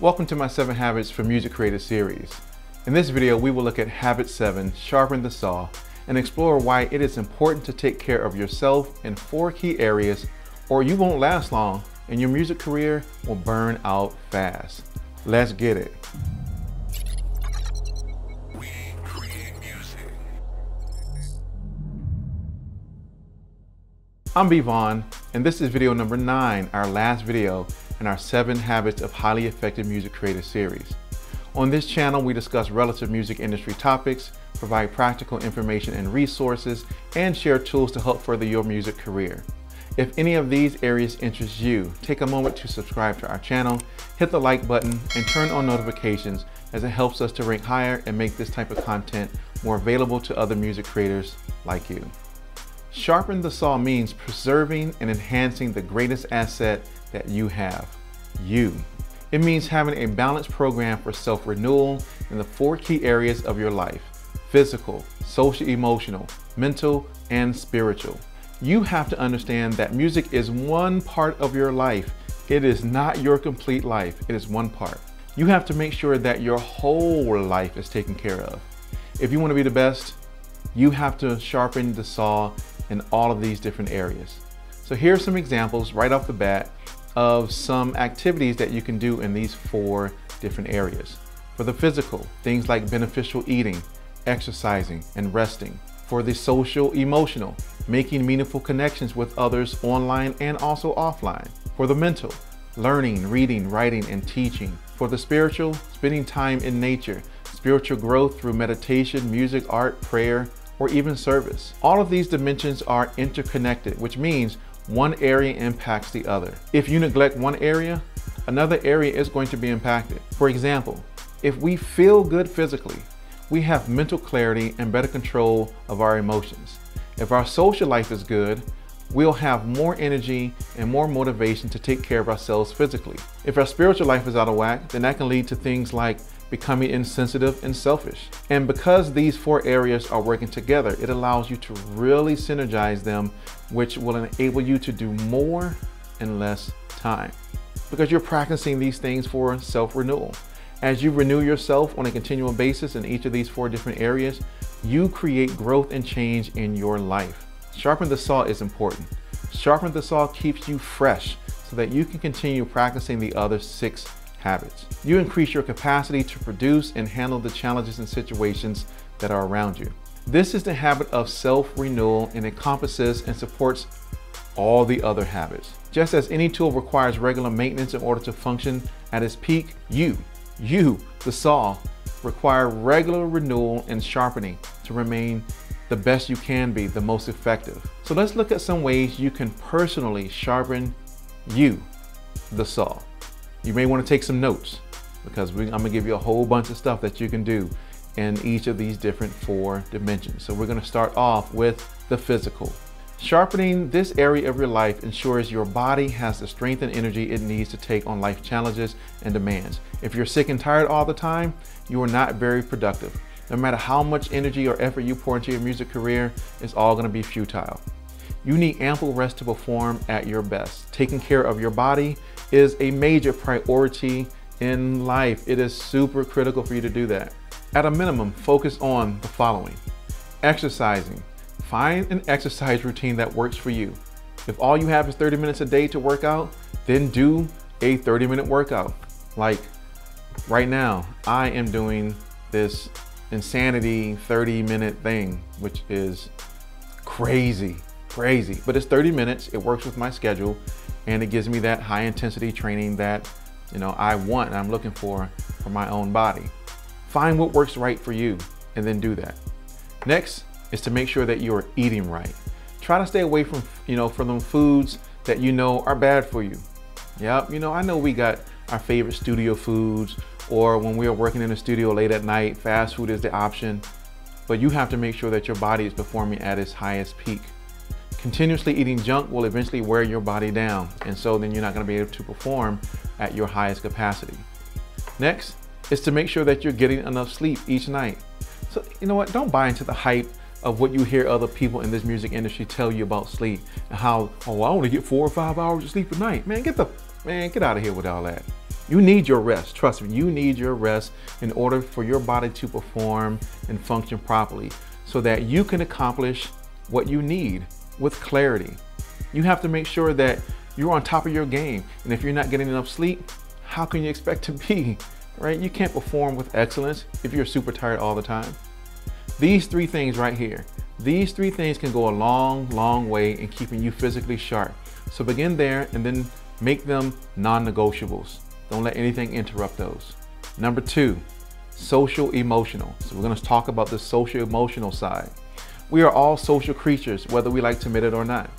Welcome to my 7 Habits for Music Creators series. In this video, we will look at Habit 7, Sharpen the Saw, and explore why it is important to take care of yourself in four key areas or you won't last long and your music career will burn out fast. Let's get it. I'm B Vaughn, and this is video number 9, our last video in our 7 Habits of Highly Effective Music Creators series. On this channel, we discuss relative music industry topics, provide practical information and resources, and share tools to help further your music career. If any of these areas interest you, take a moment to subscribe to our channel, hit the like button, and turn on notifications as it helps us to rank higher and make this type of content more available to other music creators like you. Sharpen the saw means preserving and enhancing the greatest asset that you have, you. It means having a balanced program for self-renewal in the four key areas of your life, physical, social emotional, mental, and spiritual. You have to understand that music is one part of your life. It is not your complete life, it is one part. You have to make sure that your whole life is taken care of. If you want to be the best, you have to sharpen the saw in all of these different areas. So here are some examples right off the bat of some activities that you can do in these four different areas. For the physical, things like beneficial eating, exercising, and resting. For the social emotional, making meaningful connections with others online and also offline. For the mental, learning, reading, writing, and teaching. For the spiritual, spending time in nature, spiritual growth through meditation, music, art, prayer, or even service. All of these dimensions are interconnected, which means one area impacts the other. If you neglect one area, another area is going to be impacted. For example, if we feel good physically, we have mental clarity and better control of our emotions. If our social life is good, we'll have more energy and more motivation to take care of ourselves physically. If our spiritual life is out of whack, then that can lead to things like becoming insensitive and selfish. And because these four areas are working together, it allows you to really synergize them, which will enable you to do more in less time. Because you're practicing these things for self-renewal. As you renew yourself on a continual basis in each of these four different areas, you create growth and change in your life. Sharpen the saw is important. Sharpen the saw keeps you fresh so that you can continue practicing the other six habits. You increase your capacity to produce and handle the challenges and situations that are around you. This is the habit of self-renewal and encompasses and supports all the other habits. Just as any tool requires regular maintenance in order to function at its peak, you, you, the saw, require regular renewal and sharpening to remain the best you can be, the most effective. So let's look at some ways you can personally sharpen you, the saw. You may want to take some notes because we, I'm gonna give you a whole bunch of stuff that you can do in each of these different four dimensions. So we're gonna start off with the physical. Sharpening this area of your life ensures your body has the strength and energy it needs to take on life challenges and demands. If you're sick and tired all the time, you are not very productive. No matter how much energy or effort you pour into your music career, it's all gonna be futile. You need ample rest to perform at your best. Taking care of your body is a major priority in life. It is super critical for you to do that. At a minimum, focus on the following. Exercising. Find an exercise routine that works for you. If all you have is 30 minutes a day to work out, then do a 30 minute workout. Like right now, I am doing this insanity 30 minute thing, which is crazy, crazy. But it's 30 minutes, it works with my schedule, and it gives me that high intensity training that you know I want and I'm looking for for my own body. Find what works right for you and then do that. Next is to make sure that you are eating right. Try to stay away from you know from them foods that you know are bad for you. Yep, you know I know we got our favorite studio foods or when we are working in the studio late at night, fast food is the option. But you have to make sure that your body is performing at its highest peak. Continuously eating junk will eventually wear your body down, and so then you're not going to be able to perform at your highest capacity. Next is to make sure that you're getting enough sleep each night. So, you know what? Don't buy into the hype of what you hear other people in this music industry tell you about sleep and how, oh, I want to get four or five hours of sleep a night. Man, get the man, get out of here with all that. You need your rest. Trust me, you need your rest in order for your body to perform and function properly so that you can accomplish what you need with clarity. You have to make sure that you're on top of your game. And if you're not getting enough sleep, how can you expect to be, right? You can't perform with excellence if you're super tired all the time. These three things right here, these three things can go a long, long way in keeping you physically sharp. So begin there and then make them non-negotiables. Don't let anything interrupt those. Number two, social emotional. So we're gonna talk about the social emotional side. We are all social creatures, whether we like to admit it or not.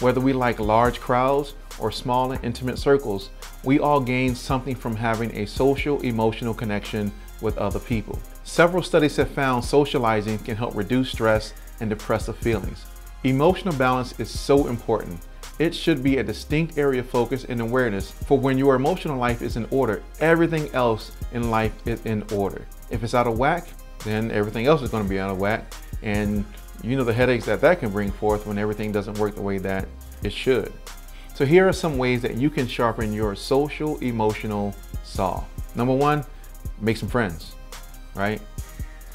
Whether we like large crowds or small and intimate circles, we all gain something from having a social emotional connection with other people. Several studies have found socializing can help reduce stress and depressive feelings. Emotional balance is so important it should be a distinct area of focus and awareness for when your emotional life is in order, everything else in life is in order. If it's out of whack, then everything else is going to be out of whack. And you know the headaches that that can bring forth when everything doesn't work the way that it should. So here are some ways that you can sharpen your social emotional saw. Number one, make some friends, right?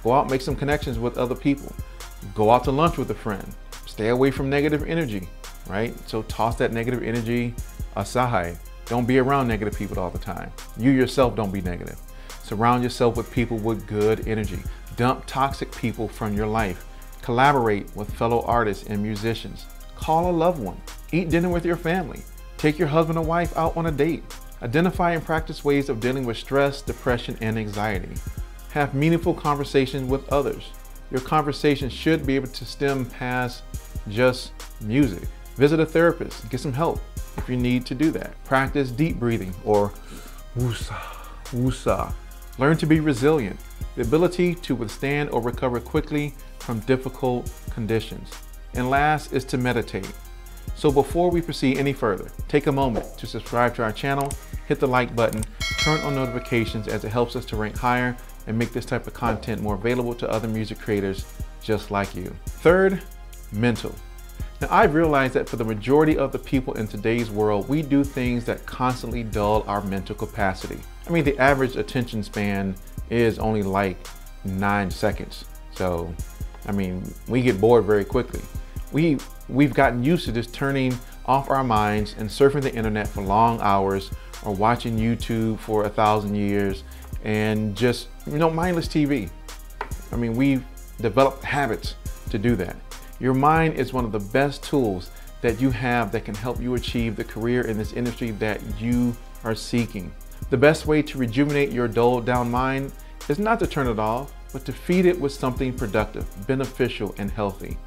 Go out, make some connections with other people. Go out to lunch with a friend. Stay away from negative energy right? So toss that negative energy aside. Don't be around negative people all the time. You yourself don't be negative. Surround yourself with people with good energy. Dump toxic people from your life. Collaborate with fellow artists and musicians. Call a loved one. Eat dinner with your family. Take your husband or wife out on a date. Identify and practice ways of dealing with stress, depression, and anxiety. Have meaningful conversations with others. Your conversation should be able to stem past just music. Visit a therapist, get some help if you need to do that. Practice deep breathing or woosah, woosah. Learn to be resilient, the ability to withstand or recover quickly from difficult conditions. And last is to meditate. So before we proceed any further, take a moment to subscribe to our channel, hit the like button, turn on notifications as it helps us to rank higher and make this type of content more available to other music creators just like you. Third, mental. Now, I've realized that for the majority of the people in today's world, we do things that constantly dull our mental capacity. I mean, the average attention span is only like nine seconds. So, I mean, we get bored very quickly. We, we've gotten used to just turning off our minds and surfing the internet for long hours or watching YouTube for a thousand years and just, you know, mindless TV. I mean, we've developed habits to do that. Your mind is one of the best tools that you have that can help you achieve the career in this industry that you are seeking. The best way to rejuvenate your dulled down mind is not to turn it off, but to feed it with something productive, beneficial, and healthy.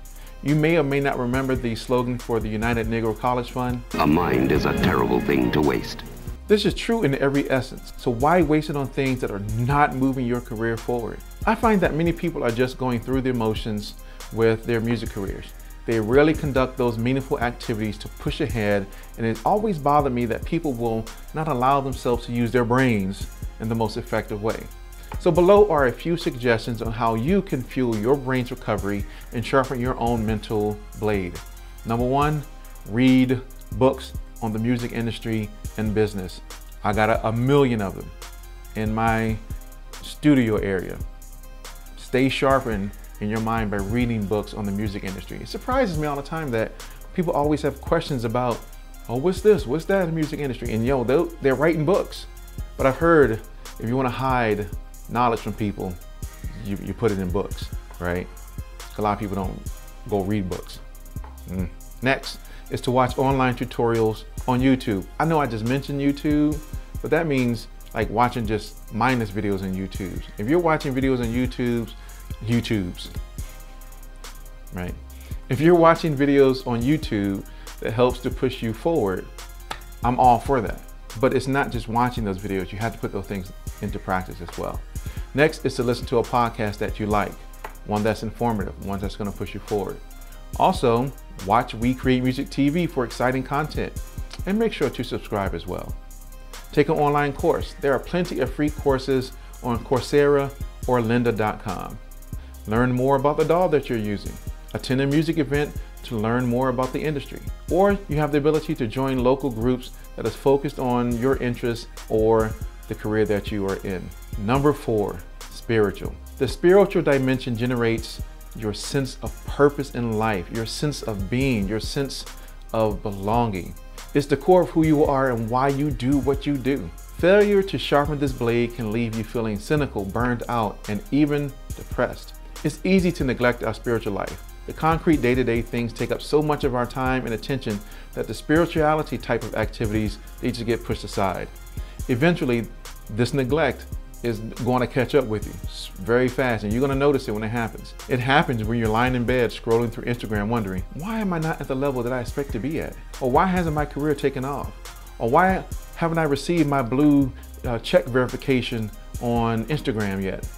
You may or may not remember the slogan for the United Negro College Fund. A mind is a terrible thing to waste. This is true in every essence, so why waste it on things that are not moving your career forward? I find that many people are just going through the motions with their music careers. They rarely conduct those meaningful activities to push ahead, and it always bothered me that people will not allow themselves to use their brains in the most effective way. So below are a few suggestions on how you can fuel your brain's recovery and sharpen your own mental blade. Number one, read books on the music industry and business. I got a, a million of them in my studio area. Stay sharpened in your mind by reading books on the music industry. It surprises me all the time that people always have questions about, oh, what's this? What's that in the music industry? And yo, they're, they're writing books. But I've heard if you want to hide knowledge from people, you, you put it in books, right? A lot of people don't go read books. Mm. Next is to watch online tutorials on YouTube. I know I just mentioned YouTube, but that means like watching just mindless videos on YouTube. If you're watching videos on YouTube YouTubes, right? If you're watching videos on YouTube that helps to push you forward, I'm all for that. But it's not just watching those videos, you have to put those things into practice as well. Next is to listen to a podcast that you like, one that's informative, one that's gonna push you forward. Also, watch We Create Music TV for exciting content and make sure to subscribe as well. Take an online course. There are plenty of free courses on Coursera or lynda.com. Learn more about the DAW that you're using. Attend a music event to learn more about the industry. Or you have the ability to join local groups that is focused on your interests or the career that you are in. Number four, spiritual. The spiritual dimension generates your sense of purpose in life, your sense of being, your sense of belonging. It's the core of who you are and why you do what you do. Failure to sharpen this blade can leave you feeling cynical, burned out, and even depressed. It's easy to neglect our spiritual life. The concrete day-to-day -day things take up so much of our time and attention that the spirituality type of activities, they just get pushed aside. Eventually, this neglect is going to catch up with you very fast and you're going to notice it when it happens. It happens when you're lying in bed scrolling through Instagram wondering, why am I not at the level that I expect to be at? Or why hasn't my career taken off? Or why haven't I received my blue uh, check verification on Instagram yet?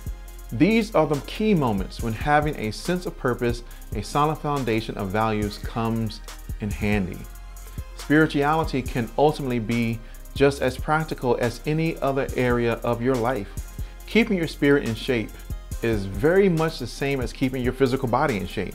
These are the key moments when having a sense of purpose, a solid foundation of values comes in handy. Spirituality can ultimately be just as practical as any other area of your life. Keeping your spirit in shape is very much the same as keeping your physical body in shape.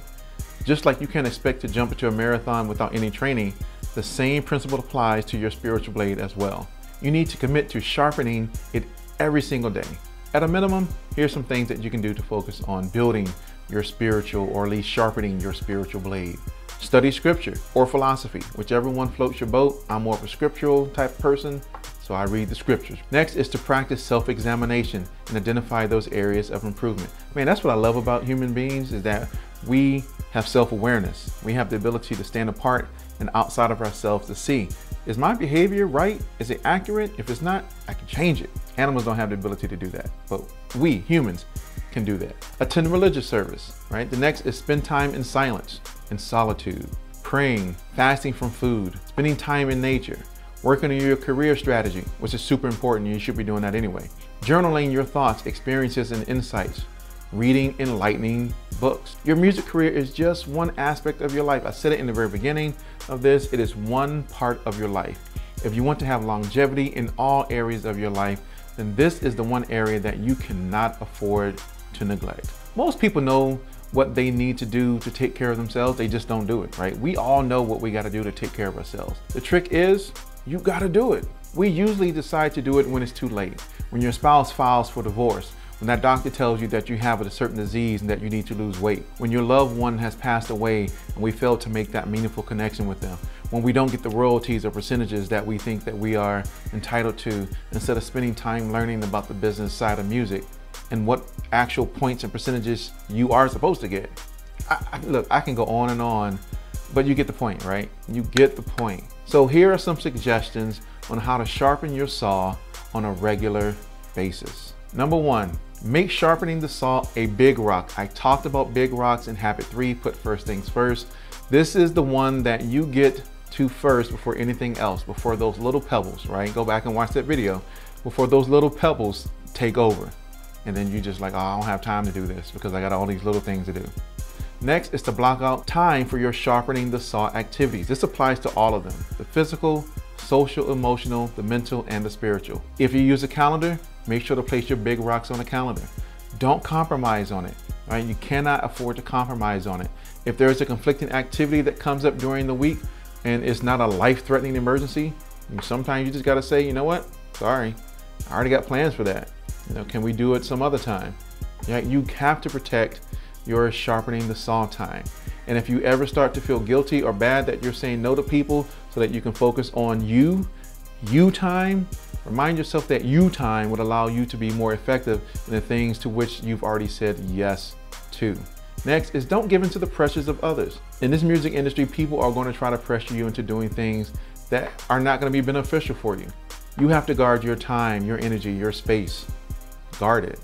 Just like you can't expect to jump into a marathon without any training, the same principle applies to your spiritual blade as well. You need to commit to sharpening it every single day. At a minimum, here's some things that you can do to focus on building your spiritual or at least sharpening your spiritual blade. Study scripture or philosophy, whichever one floats your boat. I'm more of a scriptural type person, so I read the scriptures. Next is to practice self-examination and identify those areas of improvement. Man, that's what I love about human beings is that we have self-awareness. We have the ability to stand apart and outside of ourselves to see, is my behavior right? Is it accurate? If it's not, I can change it. Animals don't have the ability to do that, but we humans can do that. Attend religious service, right? The next is spend time in silence in solitude, praying, fasting from food, spending time in nature, working on your career strategy, which is super important. You should be doing that anyway. Journaling your thoughts, experiences, and insights. Reading enlightening books. Your music career is just one aspect of your life. I said it in the very beginning of this. It is one part of your life. If you want to have longevity in all areas of your life, then this is the one area that you cannot afford to neglect. Most people know what they need to do to take care of themselves, they just don't do it, right? We all know what we got to do to take care of ourselves. The trick is you got to do it. We usually decide to do it when it's too late. When your spouse files for divorce, when that doctor tells you that you have a certain disease and that you need to lose weight, when your loved one has passed away and we fail to make that meaningful connection with them, when we don't get the royalties or percentages that we think that we are entitled to, instead of spending time learning about the business side of music, and what actual points and percentages you are supposed to get. I, I, look, I can go on and on, but you get the point, right? You get the point. So here are some suggestions on how to sharpen your saw on a regular basis. Number one, make sharpening the saw a big rock. I talked about big rocks in habit three, put first things first. This is the one that you get to first before anything else, before those little pebbles, right? Go back and watch that video. Before those little pebbles take over and then you just like, oh, I don't have time to do this because I got all these little things to do. Next is to block out time for your sharpening the saw activities. This applies to all of them, the physical, social, emotional, the mental, and the spiritual. If you use a calendar, make sure to place your big rocks on the calendar. Don't compromise on it, right? You cannot afford to compromise on it. If there's a conflicting activity that comes up during the week and it's not a life-threatening emergency, sometimes you just gotta say, you know what, sorry, I already got plans for that. You know, can we do it some other time? Yeah, you have to protect your sharpening the saw time. And if you ever start to feel guilty or bad that you're saying no to people so that you can focus on you, you time, remind yourself that you time would allow you to be more effective in the things to which you've already said yes to. Next is don't give in to the pressures of others. In this music industry, people are going to try to pressure you into doing things that are not going to be beneficial for you. You have to guard your time, your energy, your space guard it.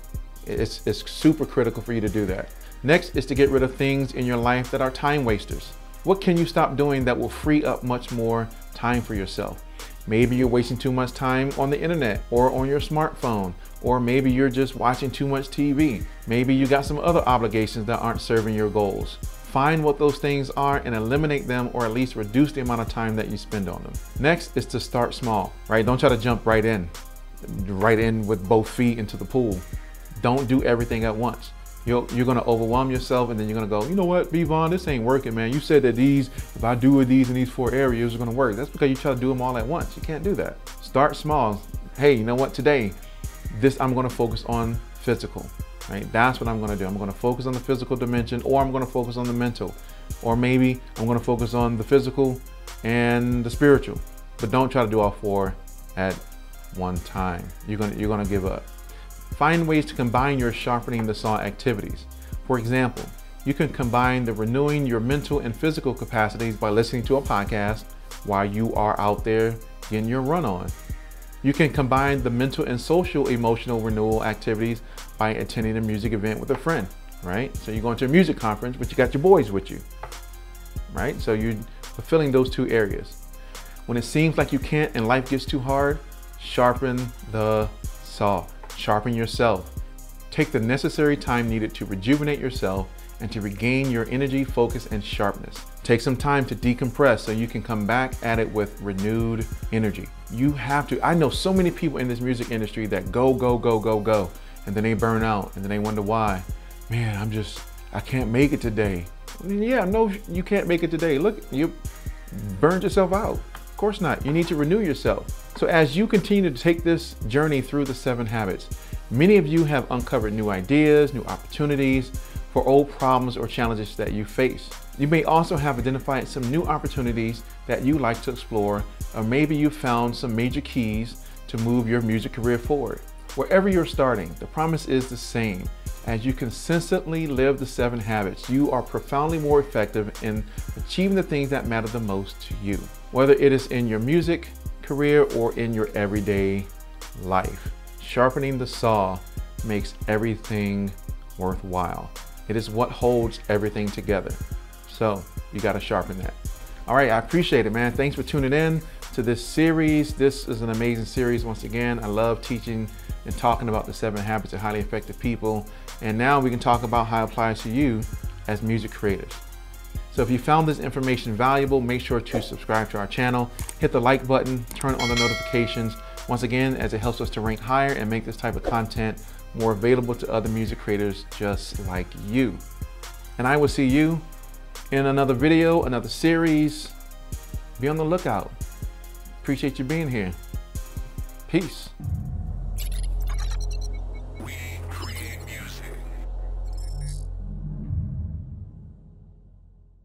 It's, it's super critical for you to do that. Next is to get rid of things in your life that are time wasters. What can you stop doing that will free up much more time for yourself? Maybe you're wasting too much time on the internet or on your smartphone, or maybe you're just watching too much TV. Maybe you got some other obligations that aren't serving your goals. Find what those things are and eliminate them or at least reduce the amount of time that you spend on them. Next is to start small, right? Don't try to jump right in right in with both feet into the pool. Don't do everything at once. You're, you're gonna overwhelm yourself and then you're gonna go, you know what, Bevon, this ain't working, man. You said that these, if I do with these in these four areas, are gonna work. That's because you try to do them all at once. You can't do that. Start small. hey, you know what, today, this I'm gonna focus on physical, right? That's what I'm gonna do. I'm gonna focus on the physical dimension or I'm gonna focus on the mental. Or maybe I'm gonna focus on the physical and the spiritual. But don't try to do all four at one time. You're gonna, you're gonna give up. Find ways to combine your sharpening the saw activities. For example, you can combine the renewing your mental and physical capacities by listening to a podcast while you are out there getting your run on. You can combine the mental and social emotional renewal activities by attending a music event with a friend, right? So you're going to a music conference, but you got your boys with you, right? So you're fulfilling those two areas. When it seems like you can't and life gets too hard, sharpen the saw, sharpen yourself. Take the necessary time needed to rejuvenate yourself and to regain your energy, focus, and sharpness. Take some time to decompress so you can come back at it with renewed energy. You have to, I know so many people in this music industry that go, go, go, go, go, and then they burn out and then they wonder why. Man, I'm just, I can't make it today. Yeah, no, you can't make it today. Look, you burned yourself out. Course not. You need to renew yourself. So as you continue to take this journey through the seven habits, many of you have uncovered new ideas, new opportunities, for old problems or challenges that you face. You may also have identified some new opportunities that you like to explore, or maybe you found some major keys to move your music career forward. Wherever you're starting, the promise is the same. As you consistently live the seven habits, you are profoundly more effective in achieving the things that matter the most to you, whether it is in your music career or in your everyday life. Sharpening the saw makes everything worthwhile. It is what holds everything together. So you got to sharpen that. All right, I appreciate it, man. Thanks for tuning in to this series. This is an amazing series. Once again, I love teaching and talking about the seven habits of highly effective people. And now we can talk about how it applies to you as music creators. So if you found this information valuable, make sure to subscribe to our channel, hit the like button, turn on the notifications. Once again, as it helps us to rank higher and make this type of content more available to other music creators just like you. And I will see you in another video, another series. Be on the lookout. Appreciate you being here. Peace.